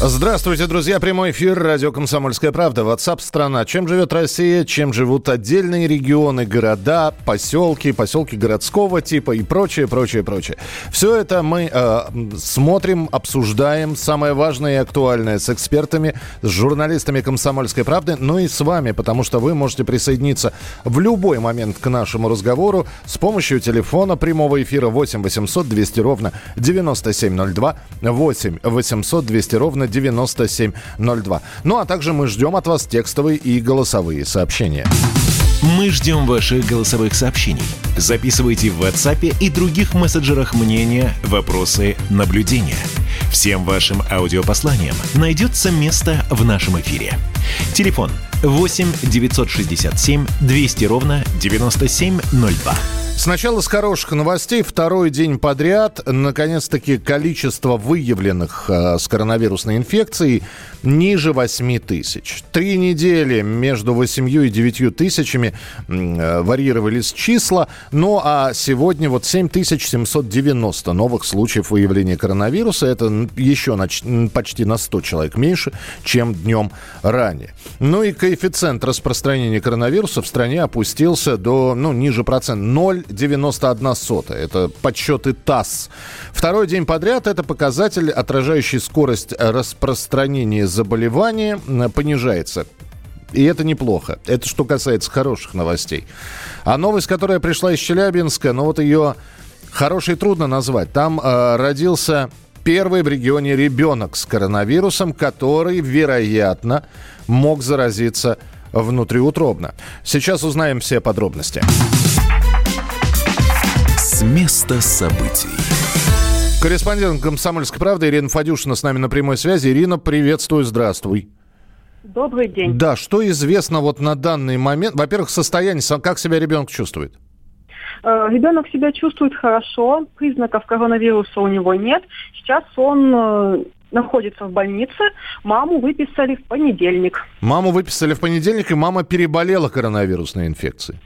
Здравствуйте, друзья. Прямой эфир. Радио «Комсомольская правда». WhatsApp страна. Чем живет Россия? Чем живут отдельные регионы, города, поселки, поселки городского типа и прочее, прочее, прочее. Все это мы э, смотрим, обсуждаем. Самое важное и актуальное с экспертами, с журналистами «Комсомольской правды», ну и с вами, потому что вы можете присоединиться в любой момент к нашему разговору с помощью телефона прямого эфира 8 800 200 ровно 9702, 8 800 200 ровно 9702. Ну а также мы ждем от вас текстовые и голосовые сообщения. Мы ждем ваших голосовых сообщений. Записывайте в WhatsApp и других мессенджерах мнения, вопросы, наблюдения. Всем вашим аудиопосланиям найдется место в нашем эфире. Телефон 8 967 200 ровно 9702. Сначала с хороших новостей. Второй день подряд, наконец-таки, количество выявленных э, с коронавирусной инфекцией ниже 8 тысяч. Три недели между 8 и 9 тысячами э, варьировались числа. Ну а сегодня вот 7790 новых случаев выявления коронавируса. Это еще на, почти на 100 человек меньше, чем днем ранее. Ну и коэффициент распространения коронавируса в стране опустился до, ну, ниже процента 0,91. Это подсчеты ТАСС. Второй день подряд это показатель, отражающий скорость распространения заболевания, понижается. И это неплохо. Это что касается хороших новостей. А новость, которая пришла из Челябинска, ну вот ее хорошей трудно назвать. Там э, родился первый в регионе ребенок с коронавирусом, который, вероятно, мог заразиться внутриутробно. Сейчас узнаем все подробности. С места событий. Корреспондент «Комсомольской правды» Ирина Фадюшина с нами на прямой связи. Ирина, приветствую, здравствуй. Добрый день. Да, что известно вот на данный момент? Во-первых, состояние, как себя ребенок чувствует? Э, ребенок себя чувствует хорошо, признаков коронавируса у него нет. Сейчас он э, находится в больнице. Маму выписали в понедельник. Маму выписали в понедельник, и мама переболела коронавирусной инфекцией.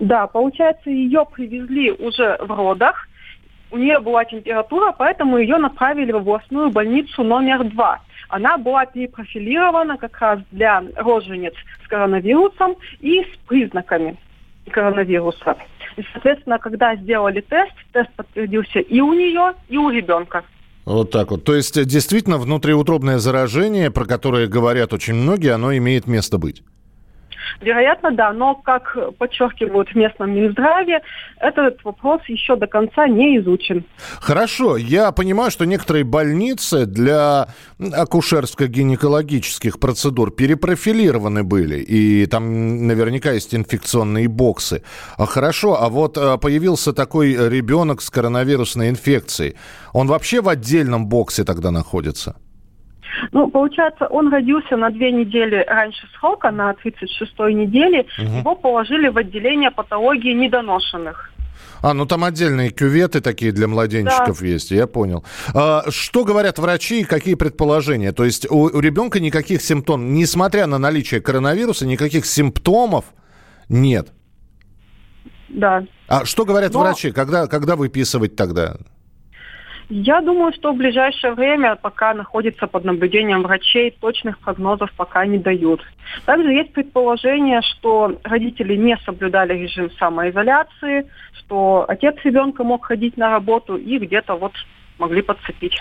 Да, получается, ее привезли уже в родах. У нее была температура, поэтому ее направили в областную больницу номер два. Она была перепрофилирована как раз для рожениц с коронавирусом и с признаками коронавируса. И, соответственно, когда сделали тест, тест подтвердился и у нее, и у ребенка. Вот так вот. То есть, действительно, внутриутробное заражение, про которое говорят очень многие, оно имеет место быть? Вероятно, да, но, как подчеркивают в местном Минздраве, этот вопрос еще до конца не изучен. Хорошо, я понимаю, что некоторые больницы для акушерско-гинекологических процедур перепрофилированы были, и там наверняка есть инфекционные боксы. А хорошо, а вот а, появился такой ребенок с коронавирусной инфекцией, он вообще в отдельном боксе тогда находится? Ну, получается, он родился на две недели раньше срока, на 36-й неделе. Угу. Его положили в отделение патологии недоношенных. А, ну там отдельные кюветы такие для младенчиков да. есть, я понял. А, что говорят врачи и какие предположения? То есть у, у ребенка никаких симптомов, несмотря на наличие коронавируса, никаких симптомов нет? Да. А что говорят Но... врачи? Когда, когда выписывать тогда? Я думаю, что в ближайшее время, пока находится под наблюдением врачей, точных прогнозов пока не дают. Также есть предположение, что родители не соблюдали режим самоизоляции, что отец ребенка мог ходить на работу и где-то вот могли подцепить.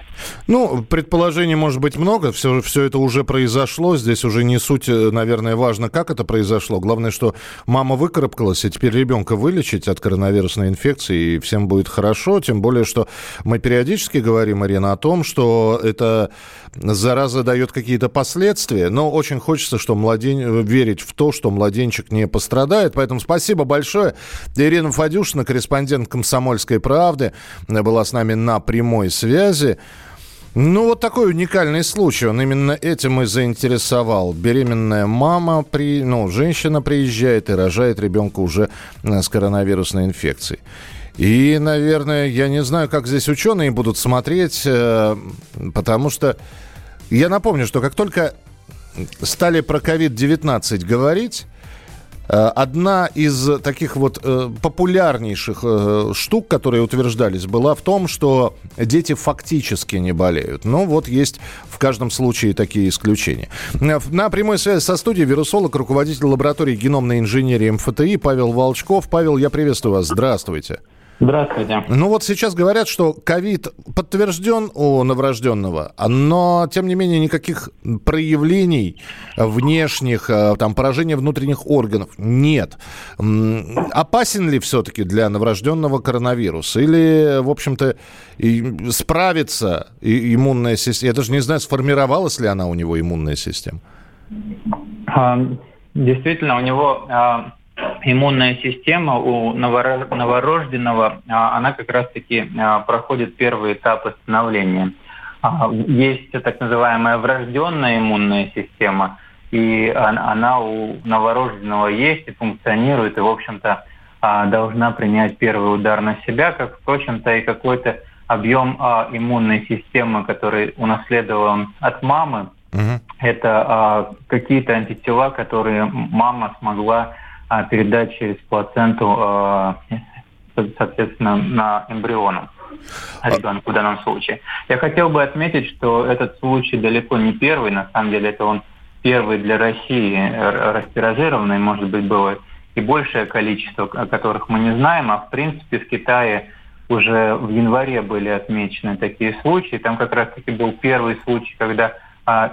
Ну, предположений может быть много, все, все это уже произошло, здесь уже не суть, э, наверное, важно, как это произошло. Главное, что мама выкарабкалась, и теперь ребенка вылечить от коронавирусной инфекции, и всем будет хорошо, тем более, что мы периодически говорим, Ирина, о том, что эта зараза дает какие-то последствия, но очень хочется, что младен... верить в то, что младенчик не пострадает, поэтому спасибо большое. Ирина Фадюшина, корреспондент «Комсомольской правды», была с нами на прямой связи. Ну, вот такой уникальный случай. Он именно этим и заинтересовал. Беременная мама, при, ну, женщина приезжает и рожает ребенка уже э, с коронавирусной инфекцией. И, наверное, я не знаю, как здесь ученые будут смотреть, э, потому что я напомню, что как только стали про COVID-19 говорить, одна из таких вот э, популярнейших э, штук, которые утверждались, была в том, что дети фактически не болеют. Но вот есть в каждом случае такие исключения. На прямой связи со студией вирусолог, руководитель лаборатории геномной инженерии МФТИ Павел Волчков. Павел, я приветствую вас. Здравствуйте. Здравствуйте. Ну вот сейчас говорят, что ковид подтвержден у новорожденного, но тем не менее никаких проявлений внешних, э, там поражения внутренних органов нет. Опасен ли все-таки для новорожденного коронавирус? Или, в общем-то, справится иммунная система? Я даже не знаю, сформировалась ли она у него иммунная система. А, действительно, у него а, иммунная система у новорожденного, а, она как раз-таки а, проходит первый этап восстановления. А, есть так называемая врожденная иммунная система, и она у новорожденного есть и функционирует, и, в общем-то, должна принять первый удар на себя, как, впрочем-то, и какой-то объем иммунной системы, который унаследован от мамы. Угу. Это какие-то антитела, которые мама смогла а, передать через плаценту, а, соответственно, на эмбриону ребенка в данном случае. Я хотел бы отметить, что этот случай далеко не первый, на самом деле это он первый для России растиражированный, может быть, было и большее количество, о которых мы не знаем, а в принципе в Китае уже в январе были отмечены такие случаи. Там как раз-таки был первый случай, когда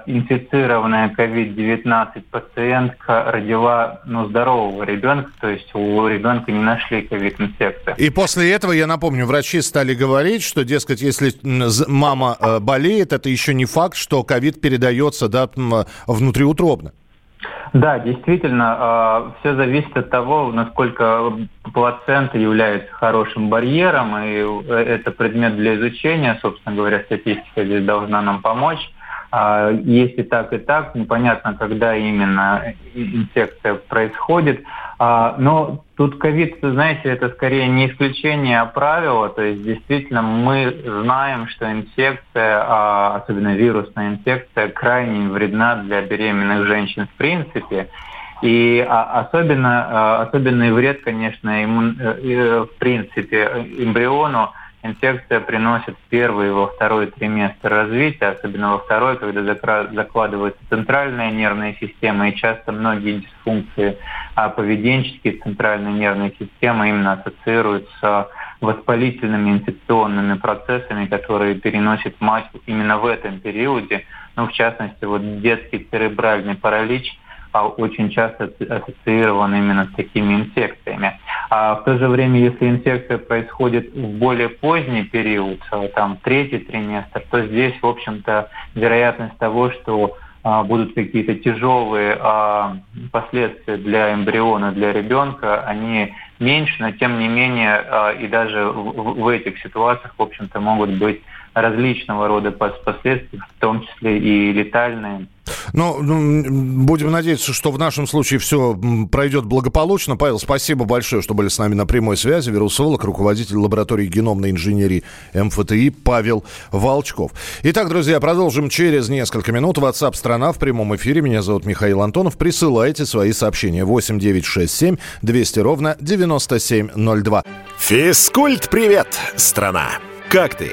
инфицированная COVID-19 пациентка родила ну, здорового ребенка, то есть у ребенка не нашли COVID-инфекцию. И после этого, я напомню, врачи стали говорить, что, дескать, если мама э, болеет, это еще не факт, что ковид передается да, внутриутробно. Да, действительно, а, все зависит от того, насколько плацента является хорошим барьером, и э, это предмет для изучения, собственно говоря, статистика здесь должна нам помочь. А, если так и так, непонятно, когда именно инфекция происходит. А, но тут ковид, знаете, это скорее не исключение, а правило. То есть действительно мы знаем, что инфекция, а, особенно вирусная инфекция, крайне вредна для беременных женщин в принципе. И особенно, особенный вред, конечно, э, э, в принципе эмбриону – инфекция приносит первый и во второй триместр развития, особенно во второй, когда закладывается центральная нервная система, и часто многие дисфункции а поведенческие центральной нервной системы именно ассоциируются воспалительными инфекционными процессами, которые переносит мать именно в этом периоде. Ну, в частности, вот детский церебральный паралич – очень часто ассоциирован именно с такими инфекциями. А в то же время, если инфекция происходит в более поздний период, а, там третий триместр, то здесь, в общем-то, вероятность того, что а, будут какие-то тяжелые а, последствия для эмбриона, для ребенка, они меньше, но тем не менее а, и даже в этих ситуациях, в общем-то, могут быть различного рода последствия, в том числе и летальные. Ну, ну, будем надеяться, что в нашем случае все пройдет благополучно. Павел, спасибо большое, что были с нами на прямой связи. Вирусолог, руководитель лаборатории геномной инженерии МФТИ Павел Волчков. Итак, друзья, продолжим через несколько минут. WhatsApp страна в прямом эфире. Меня зовут Михаил Антонов. Присылайте свои сообщения. 8 9 6 7 200 ровно 9702. Физкульт, привет, страна! Как ты?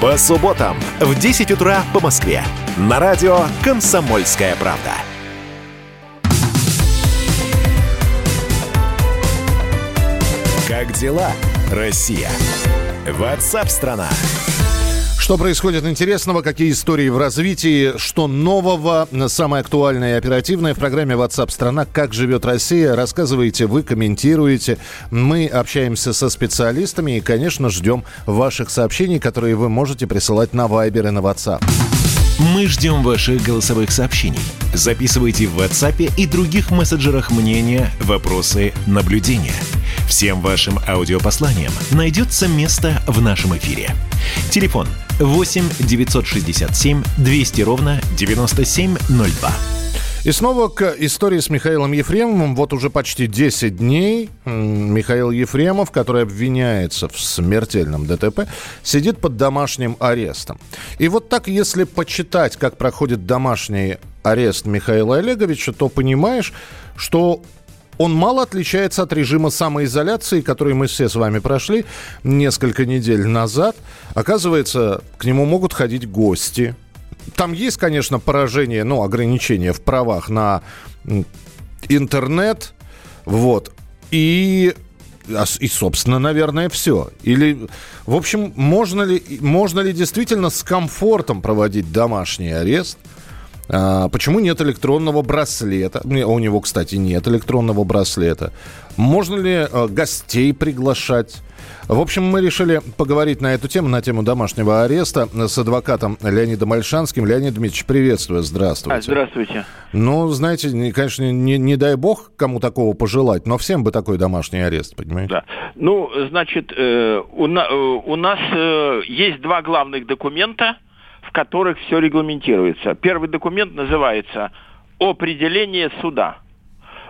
по субботам в 10 утра по Москве. На радио «Комсомольская правда». Как дела, Россия? Ватсап-страна! Что происходит интересного, какие истории в развитии, что нового, самое актуальное и оперативное в программе WhatsApp страна «Как живет Россия». Рассказывайте, вы комментируете. Мы общаемся со специалистами и, конечно, ждем ваших сообщений, которые вы можете присылать на Viber и на WhatsApp. Мы ждем ваших голосовых сообщений. Записывайте в WhatsApp и других мессенджерах мнения, вопросы, наблюдения. Всем вашим аудиопосланиям найдется место в нашем эфире. Телефон 8 967 200 ровно 9702. И снова к истории с Михаилом Ефремовым. Вот уже почти 10 дней Михаил Ефремов, который обвиняется в смертельном ДТП, сидит под домашним арестом. И вот так, если почитать, как проходит домашний арест Михаила Олеговича, то понимаешь, что он мало отличается от режима самоизоляции, который мы все с вами прошли несколько недель назад. Оказывается, к нему могут ходить гости, там есть, конечно, поражение, ну, ограничения в правах на интернет, вот, и а и, собственно, наверное, все. Или, в общем, можно ли, можно ли действительно с комфортом проводить домашний арест? А, почему нет электронного браслета? У него, кстати, нет электронного браслета. Можно ли а, гостей приглашать? В общем, мы решили поговорить на эту тему, на тему домашнего ареста с адвокатом Леонидом Альшанским. Леонид Дмитриевич, приветствую, здравствуйте. А, здравствуйте. Ну, знаете, конечно, не, не дай бог кому такого пожелать, но всем бы такой домашний арест, понимаете? Да. Ну, значит, э, у, на, э, у нас э, есть два главных документа, которых все регламентируется. Первый документ называется «Определение суда».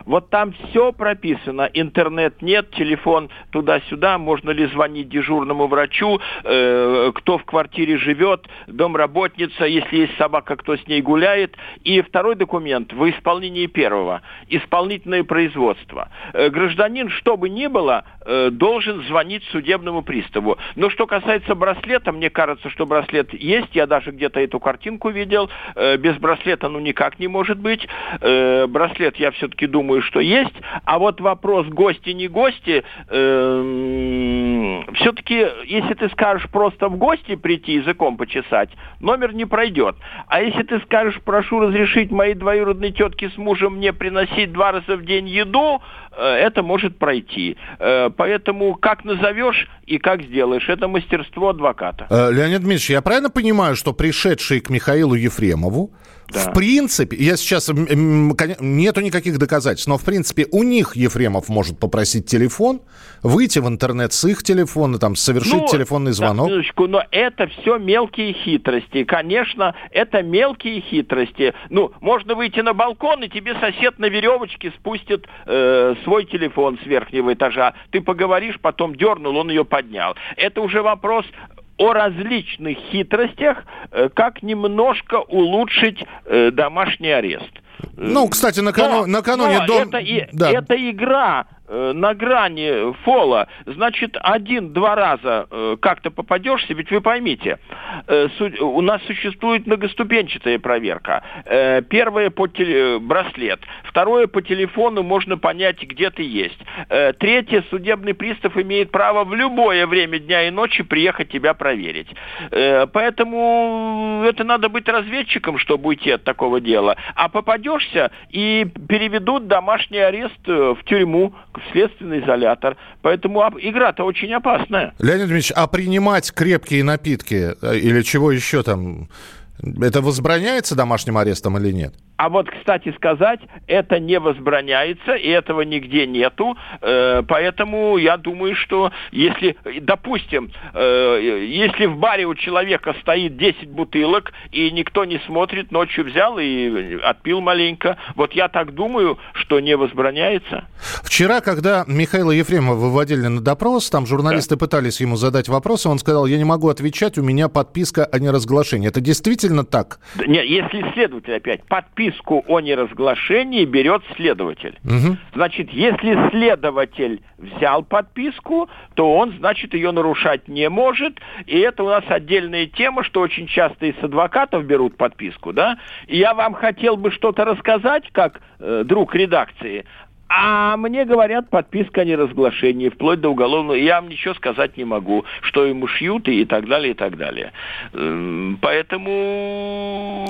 Вот там все прописано. Интернет нет, телефон туда-сюда, можно ли звонить дежурному врачу, э, кто в квартире живет, домработница, если есть собака, кто с ней гуляет. И второй документ в исполнении первого. Исполнительное производство. Э, гражданин, что бы ни было, э, должен звонить судебному приставу. Но что касается браслета, мне кажется, что браслет есть. Я даже где-то эту картинку видел. Э, без браслета ну никак не может быть. Э, браслет, я все-таки думаю, думаю, что есть. А вот вопрос гости, не гости, э, все-таки, если ты скажешь просто в гости прийти языком почесать, номер не пройдет. А если ты скажешь, прошу разрешить моей двоюродной тетке с мужем мне приносить два раза в день еду, э, это может пройти. Э, поэтому как назовешь и как сделаешь, это мастерство адвоката. Э, Леонид Дмитриевич, я правильно понимаю, что пришедший к Михаилу Ефремову да. В принципе, я сейчас... Нету никаких доказательств, но в принципе у них Ефремов может попросить телефон, выйти в интернет с их телефона, там, совершить ну, телефонный звонок. Минуточку, но это все мелкие хитрости. Конечно, это мелкие хитрости. Ну, можно выйти на балкон, и тебе сосед на веревочке спустит э, свой телефон с верхнего этажа. Ты поговоришь, потом дернул, он ее поднял. Это уже вопрос о различных хитростях, э, как немножко улучшить э, домашний арест. Ну, кстати, накану... но, накануне но дом... Это, да. это игра на грани фола, значит, один-два раза э, как-то попадешься, ведь вы поймите, э, у нас существует многоступенчатая проверка. Первое по теле... браслет, второе по телефону можно понять, где ты есть. Третье, судебный пристав имеет право в любое время дня и ночи приехать тебя проверить. Поэтому это надо быть разведчиком, чтобы уйти от такого дела. А попадешься и переведут домашний арест в тюрьму, следственный изолятор. Поэтому игра-то очень опасная. Леонид Ильич, а принимать крепкие напитки э, или чего еще там, это возбраняется домашним арестом или нет? А вот, кстати сказать, это не возбраняется, и этого нигде нету. Э, поэтому я думаю, что если, допустим, э, если в баре у человека стоит 10 бутылок, и никто не смотрит, ночью взял и отпил маленько, вот я так думаю, что не возбраняется. Вчера, когда Михаила Ефремова выводили на допрос, там журналисты да. пытались ему задать вопросы, он сказал, я не могу отвечать, у меня подписка о неразглашении. Это действительно так? Нет, если следователь опять, подписка подписку о неразглашении берет следователь. Угу. Значит, если следователь взял подписку, то он, значит, ее нарушать не может. И это у нас отдельная тема, что очень часто и с адвокатов берут подписку, да. И я вам хотел бы что-то рассказать, как э, друг редакции, А мне говорят, подписка о неразглашении, вплоть до уголовного. Я вам ничего сказать не могу, что ему шьют и так далее, и так далее. Эм, поэтому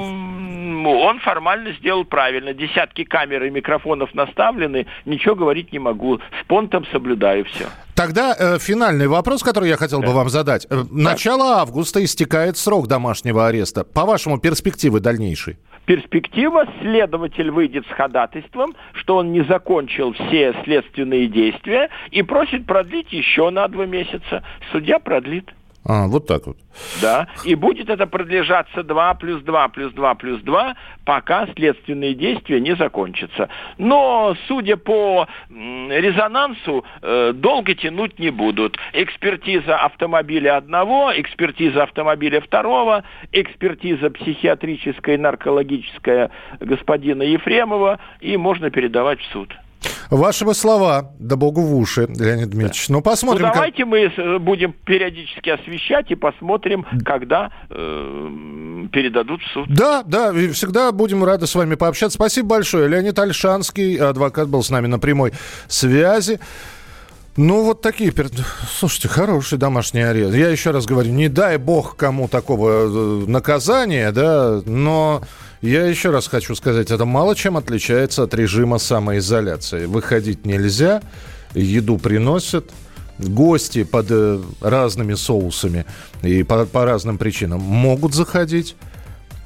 он формально сделал правильно. Десятки камер и микрофонов наставлены, ничего говорить не могу. С понтом соблюдаю все. Тогда э, финальный вопрос, который я хотел да. бы вам задать. Э, начало августа истекает срок домашнего ареста. По вашему перспективы дальнейшей? Перспектива, следователь выйдет с ходатайством, что он не закончил все следственные действия и просит продлить еще на два месяца. Судья продлит. А, вот так вот. Да, и будет это продлежаться 2 плюс 2 плюс 2 плюс 2, пока следственные действия не закончатся. Но, судя по резонансу, э, долго тянуть не будут. Экспертиза автомобиля одного, экспертиза автомобиля второго, экспертиза психиатрическая и наркологическая господина Ефремова, и можно передавать в суд. Ваши слова, да богу в уши, Леонид Дмитриевич. Да. Ну, посмотрим. Ну, давайте как... мы э, будем периодически освещать и посмотрим, когда э, передадут в суд. Да, да, и всегда будем рады с вами пообщаться. Спасибо большое. Леонид Альшанский, адвокат, был с нами на прямой связи. Ну, вот такие... Слушайте, хороший домашний арест. Я еще раз говорю, не дай бог кому такого э, наказания, да, но я еще раз хочу сказать, это мало чем отличается от режима самоизоляции. Выходить нельзя, еду приносят, гости под э, разными соусами и по, по разным причинам могут заходить.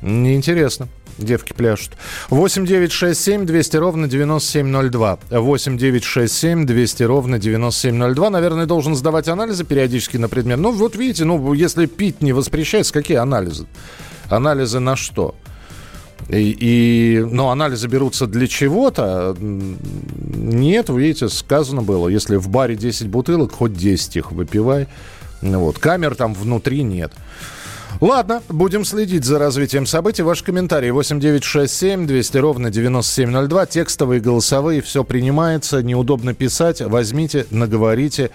Неинтересно. Девки пляшут. 8 9 6 7 200 ровно 9702. 8 9 6 7 200 ровно 9702. Наверное, должен сдавать анализы периодически на предмет. Ну, вот видите, ну, если пить не воспрещается, какие анализы? Анализы на что? И, и, но ну, анализы берутся для чего-то. Нет, видите, сказано было, если в баре 10 бутылок, хоть 10 их выпивай. Вот. Камер там внутри нет. Ладно, будем следить за развитием событий. Ваши комментарии 8967 200 ровно 9702. Текстовые, голосовые, все принимается. Неудобно писать. Возьмите, наговорите.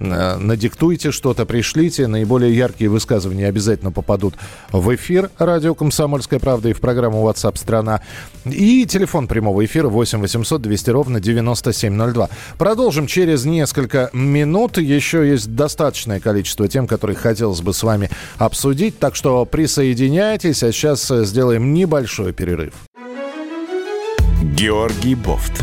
Э, надиктуйте что-то, пришлите. Наиболее яркие высказывания обязательно попадут в эфир радио «Комсомольская правда» и в программу WhatsApp «Страна». И телефон прямого эфира 8 800 200 ровно 9702. Продолжим через несколько минут. Еще есть достаточное количество тем, которые хотелось бы с вами обсудить. Так что присоединяйтесь, а сейчас сделаем небольшой перерыв. Георгий Бофт.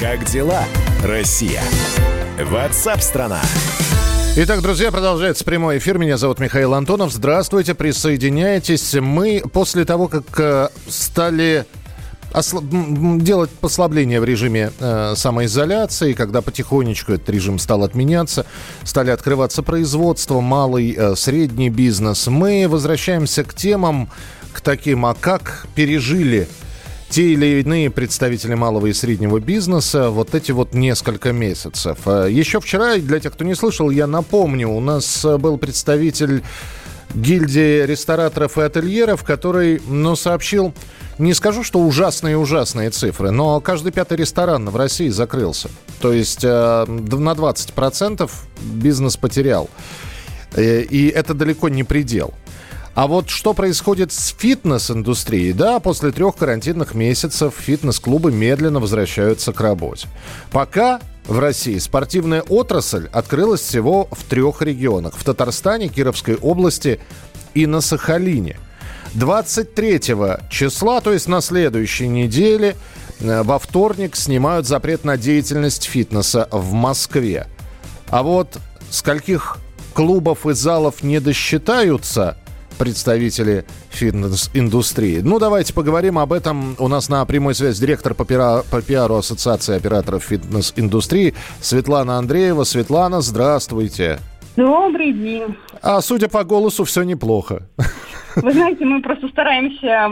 Как дела, Россия? Ватсап-страна! Итак, друзья, продолжается прямой эфир. Меня зовут Михаил Антонов. Здравствуйте, присоединяйтесь. Мы после того, как э, стали делать послабление в режиме э, самоизоляции, когда потихонечку этот режим стал отменяться, стали открываться производство, малый, э, средний бизнес, мы возвращаемся к темам, к таким, а как пережили те или иные представители малого и среднего бизнеса вот эти вот несколько месяцев. А еще вчера, для тех, кто не слышал, я напомню, у нас был представитель гильдии рестораторов и ательеров, который, ну, сообщил, не скажу, что ужасные-ужасные цифры, но каждый пятый ресторан в России закрылся. То есть э, на 20% бизнес потерял. Э, и это далеко не предел. А вот что происходит с фитнес-индустрией? Да, после трех карантинных месяцев фитнес-клубы медленно возвращаются к работе. Пока в России спортивная отрасль открылась всего в трех регионах. В Татарстане, Кировской области и на Сахалине. 23 числа, то есть на следующей неделе, э, во вторник снимают запрет на деятельность фитнеса в Москве. А вот скольких клубов и залов не досчитаются – представители фитнес-индустрии. Ну, давайте поговорим об этом. У нас на прямой связи директор по, пиара, по пиару Ассоциации операторов фитнес-индустрии Светлана Андреева. Светлана, здравствуйте. Добрый день. А судя по голосу, все неплохо. Вы знаете, мы просто стараемся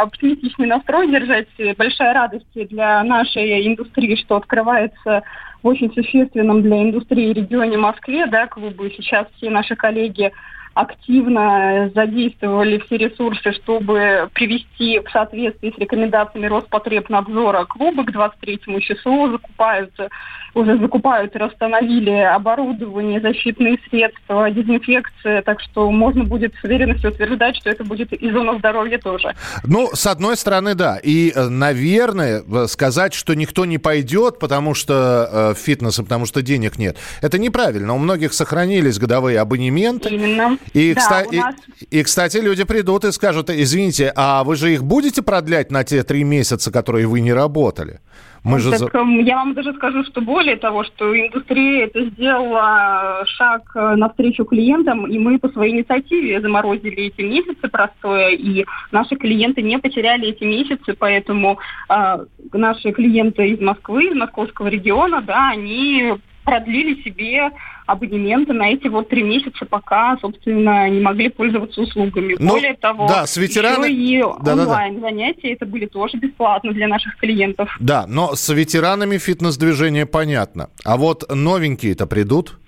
оптимистичный настрой держать. Большая радость для нашей индустрии, что открывается в очень существенном для индустрии регионе Москве, да, клубы. Сейчас все наши коллеги активно задействовали все ресурсы, чтобы привести в соответствии с рекомендациями Роспотребнадзора клубы к 23 числу, закупаются, уже закупают и расстановили оборудование, защитные средства, дезинфекция, так что можно будет с уверенностью утверждать, что это будет и зона здоровья тоже. Ну, с одной стороны, да. И, э, наверное, сказать, что никто не пойдет, потому что э, фитнеса, потому что денег нет, это неправильно. У многих сохранились годовые абонементы. Именно. И, да, кстати, нас... и, и, кстати, люди придут и скажут, извините, а вы же их будете продлять на те три месяца, которые вы не работали? Мы же... так, эм, я вам даже скажу, что более того, что индустрия это сделала шаг э, навстречу клиентам, и мы по своей инициативе заморозили эти месяцы простоя, и наши клиенты не потеряли эти месяцы, поэтому э, наши клиенты из Москвы, из московского региона, да, они продлили себе абонементы на эти вот три месяца, пока, собственно, не могли пользоваться услугами. Ну, Более того, да, с ветераны... еще и да, онлайн-занятия, это были тоже бесплатно для наших клиентов. Да, но с ветеранами фитнес-движения понятно. А вот новенькие-то придут?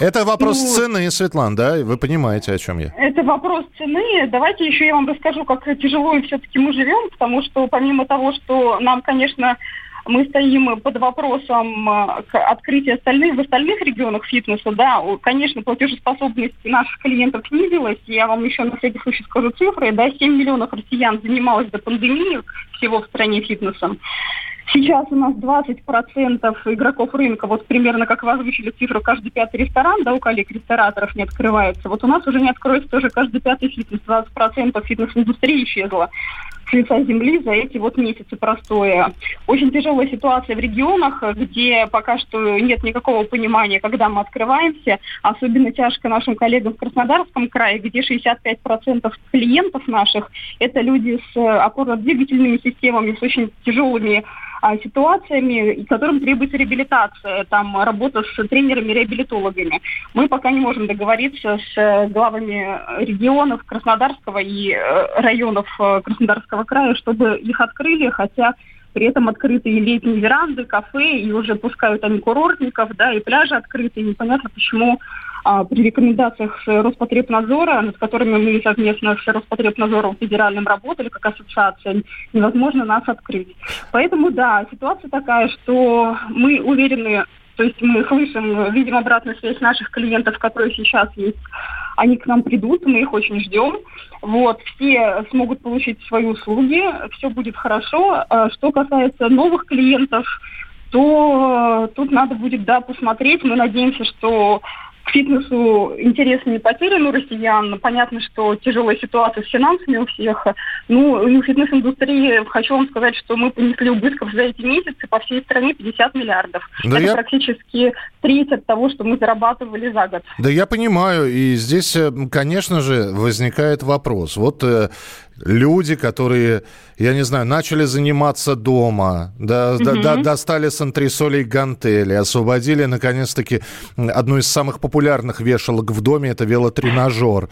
Это вопрос ну, цены, Светлана, да? Вы понимаете, о чем я? Это вопрос цены. Давайте еще я вам расскажу, как тяжело все-таки мы живем, потому что помимо того, что нам, конечно, мы стоим под вопросом э, открытия остальных в остальных регионах фитнеса, да, конечно, платежеспособность наших клиентов снизилась. Я вам еще на всякий случай скажу цифры, да, 7 миллионов россиян занималось до пандемии всего в стране фитнесом. Сейчас у нас 20% игроков рынка, вот примерно как вы озвучили цифру, каждый пятый ресторан, да, у коллег-рестораторов не открывается. Вот у нас уже не откроется тоже каждый пятый фитнес, 20% фитнес-индустрии исчезла с лица земли за эти вот месяцы простоя. Очень тяжелая ситуация в регионах, где пока что нет никакого понимания, когда мы открываемся. Особенно тяжко нашим коллегам в Краснодарском крае, где 65% клиентов наших – это люди с опорно-двигательными системами, с очень тяжелыми а, ситуациями, которым требуется реабилитация, там работа с тренерами-реабилитологами. Мы пока не можем договориться с э, главами регионов Краснодарского и э, районов э, Краснодарского края, чтобы их открыли, хотя при этом открыты и летние веранды, кафе, и уже пускают они курортников, да, и пляжи открыты. И непонятно, почему а, при рекомендациях Роспотребнадзора, над которыми мы совместно с Роспотребнадзором федеральным работали, как ассоциация, невозможно нас открыть. Поэтому, да, ситуация такая, что мы уверены, то есть мы слышим, видим обратную связь наших клиентов, которые сейчас есть, они к нам придут, мы их очень ждем. Вот, все смогут получить свои услуги, все будет хорошо. А что касается новых клиентов, то тут надо будет, да, посмотреть. Мы надеемся, что к фитнесу интерес не потерян у россиян. Понятно, что тяжелая ситуация с финансами у всех. Ну, у фитнес-индустрии хочу вам сказать, что мы понесли убытков за эти месяцы по всей стране 50 миллиардов. Да Это я... практически треть от того, что мы зарабатывали за год. Да я понимаю. И здесь, э, конечно же, возникает вопрос. Вот э, люди, которые, я не знаю, начали заниматься дома, да, угу. до, достали с антресолей гантели, освободили, наконец-таки, одну из самых популярных вешалок в доме, это велотренажер.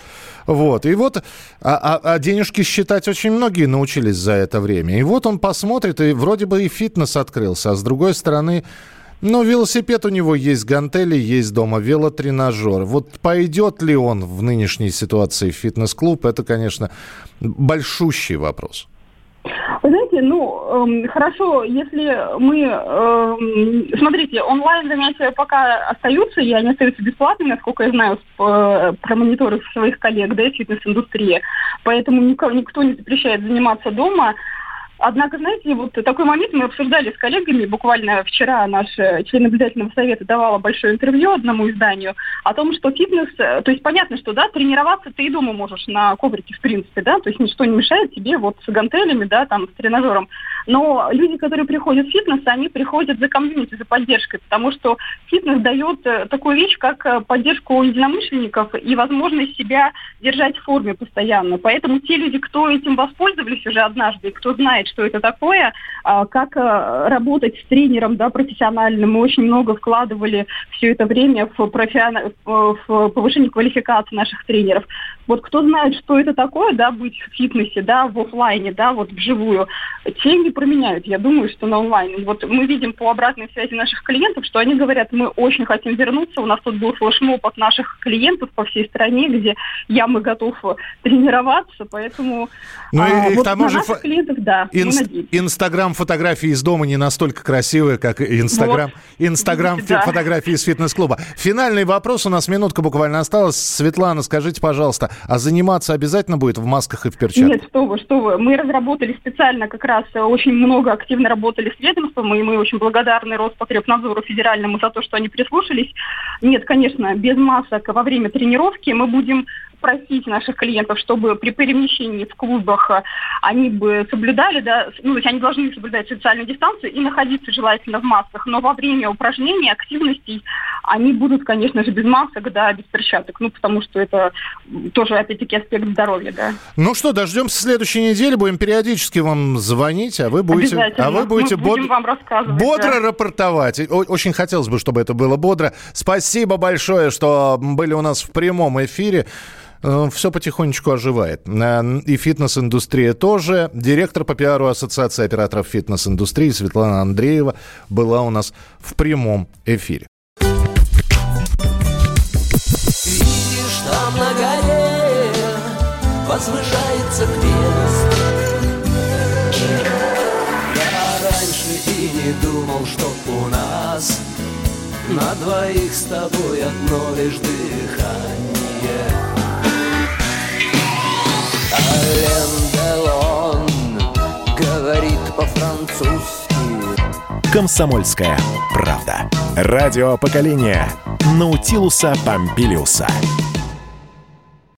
Вот, и вот, а, а, а денежки считать очень многие научились за это время. И вот он посмотрит, и вроде бы и фитнес открылся, а с другой стороны, ну, велосипед у него есть, гантели есть дома, велотренажер. Вот пойдет ли он в нынешней ситуации в фитнес-клуб, это, конечно, большущий вопрос. Вы знаете, ну, эм, хорошо, если мы... Эм, смотрите, онлайн-занятия пока остаются, и они остаются бесплатными, насколько я знаю, э, про мониторы своих коллег, да, фитнес-индустрии. Поэтому никто, никто не запрещает заниматься дома. Однако, знаете, вот такой момент мы обсуждали с коллегами. Буквально вчера наш э, член наблюдательного совета давала большое интервью одному изданию о том, что фитнес... Э, то есть понятно, что, да, тренироваться ты и дома можешь на коврике, в принципе, да, то есть ничто не мешает тебе вот с гантелями, да, там, с тренажером. Но люди, которые приходят в фитнес, они приходят за комьюнити, за поддержкой, потому что фитнес дает э, такую вещь, как поддержку единомышленников и возможность себя держать в форме постоянно. Поэтому те люди, кто этим воспользовались уже однажды, кто знает, что это такое, а, как э, работать с тренером да, профессиональным. Мы очень много вкладывали все это время в, профи... в повышение квалификации наших тренеров. Вот кто знает, что это такое, да, быть в фитнесе, да, в офлайне, да, вот вживую, те не променяют, я думаю, что на онлайн. Вот мы видим по обратной связи наших клиентов, что они говорят, мы очень хотим вернуться, у нас тут был флешмоб от наших клиентов по всей стране, где я, мы готов тренироваться, поэтому ну, а, и, вот к тому же наших фо... клиентов, да, Инс... Инстаграм фотографии из дома не настолько красивые, как Инстаграм, вот. Инстаграм да. фотографии из фитнес-клуба. Финальный вопрос, у нас минутка буквально осталась. Светлана, скажите, пожалуйста, а заниматься обязательно будет в масках и в перчатках? Нет, что вы, что вы. Мы разработали специально как раз, э, очень много активно работали с ведомством, и мы очень благодарны Роспотребнадзору федеральному за то, что они прислушались. Нет, конечно, без масок во время тренировки мы будем просить наших клиентов, чтобы при перемещении в клубах э, они бы соблюдали, да, ну, то есть они должны соблюдать социальную дистанцию и находиться желательно в масках, но во время упражнений, активностей они будут, конечно же, без масок, да, без перчаток, ну, потому что это тоже, опять-таки, аспект здоровья, да. Ну что, дождемся следующей недели, будем периодически вам звонить, а вы будете, а вы будете будем вам бодро да. рапортовать. Очень хотелось бы, чтобы это было бодро. Спасибо большое, что были у нас в прямом эфире. Э, все потихонечку оживает. Э, и фитнес-индустрия тоже. Директор по пиару Ассоциации операторов фитнес-индустрии Светлана Андреева была у нас в прямом эфире. Видишь, там на горе возвышается крест. Я раньше и не думал, что у нас на двоих с тобой одно лишь дыхание. По-французски. Комсомольская правда. Радио поколения Наутилуса Помпилиуса.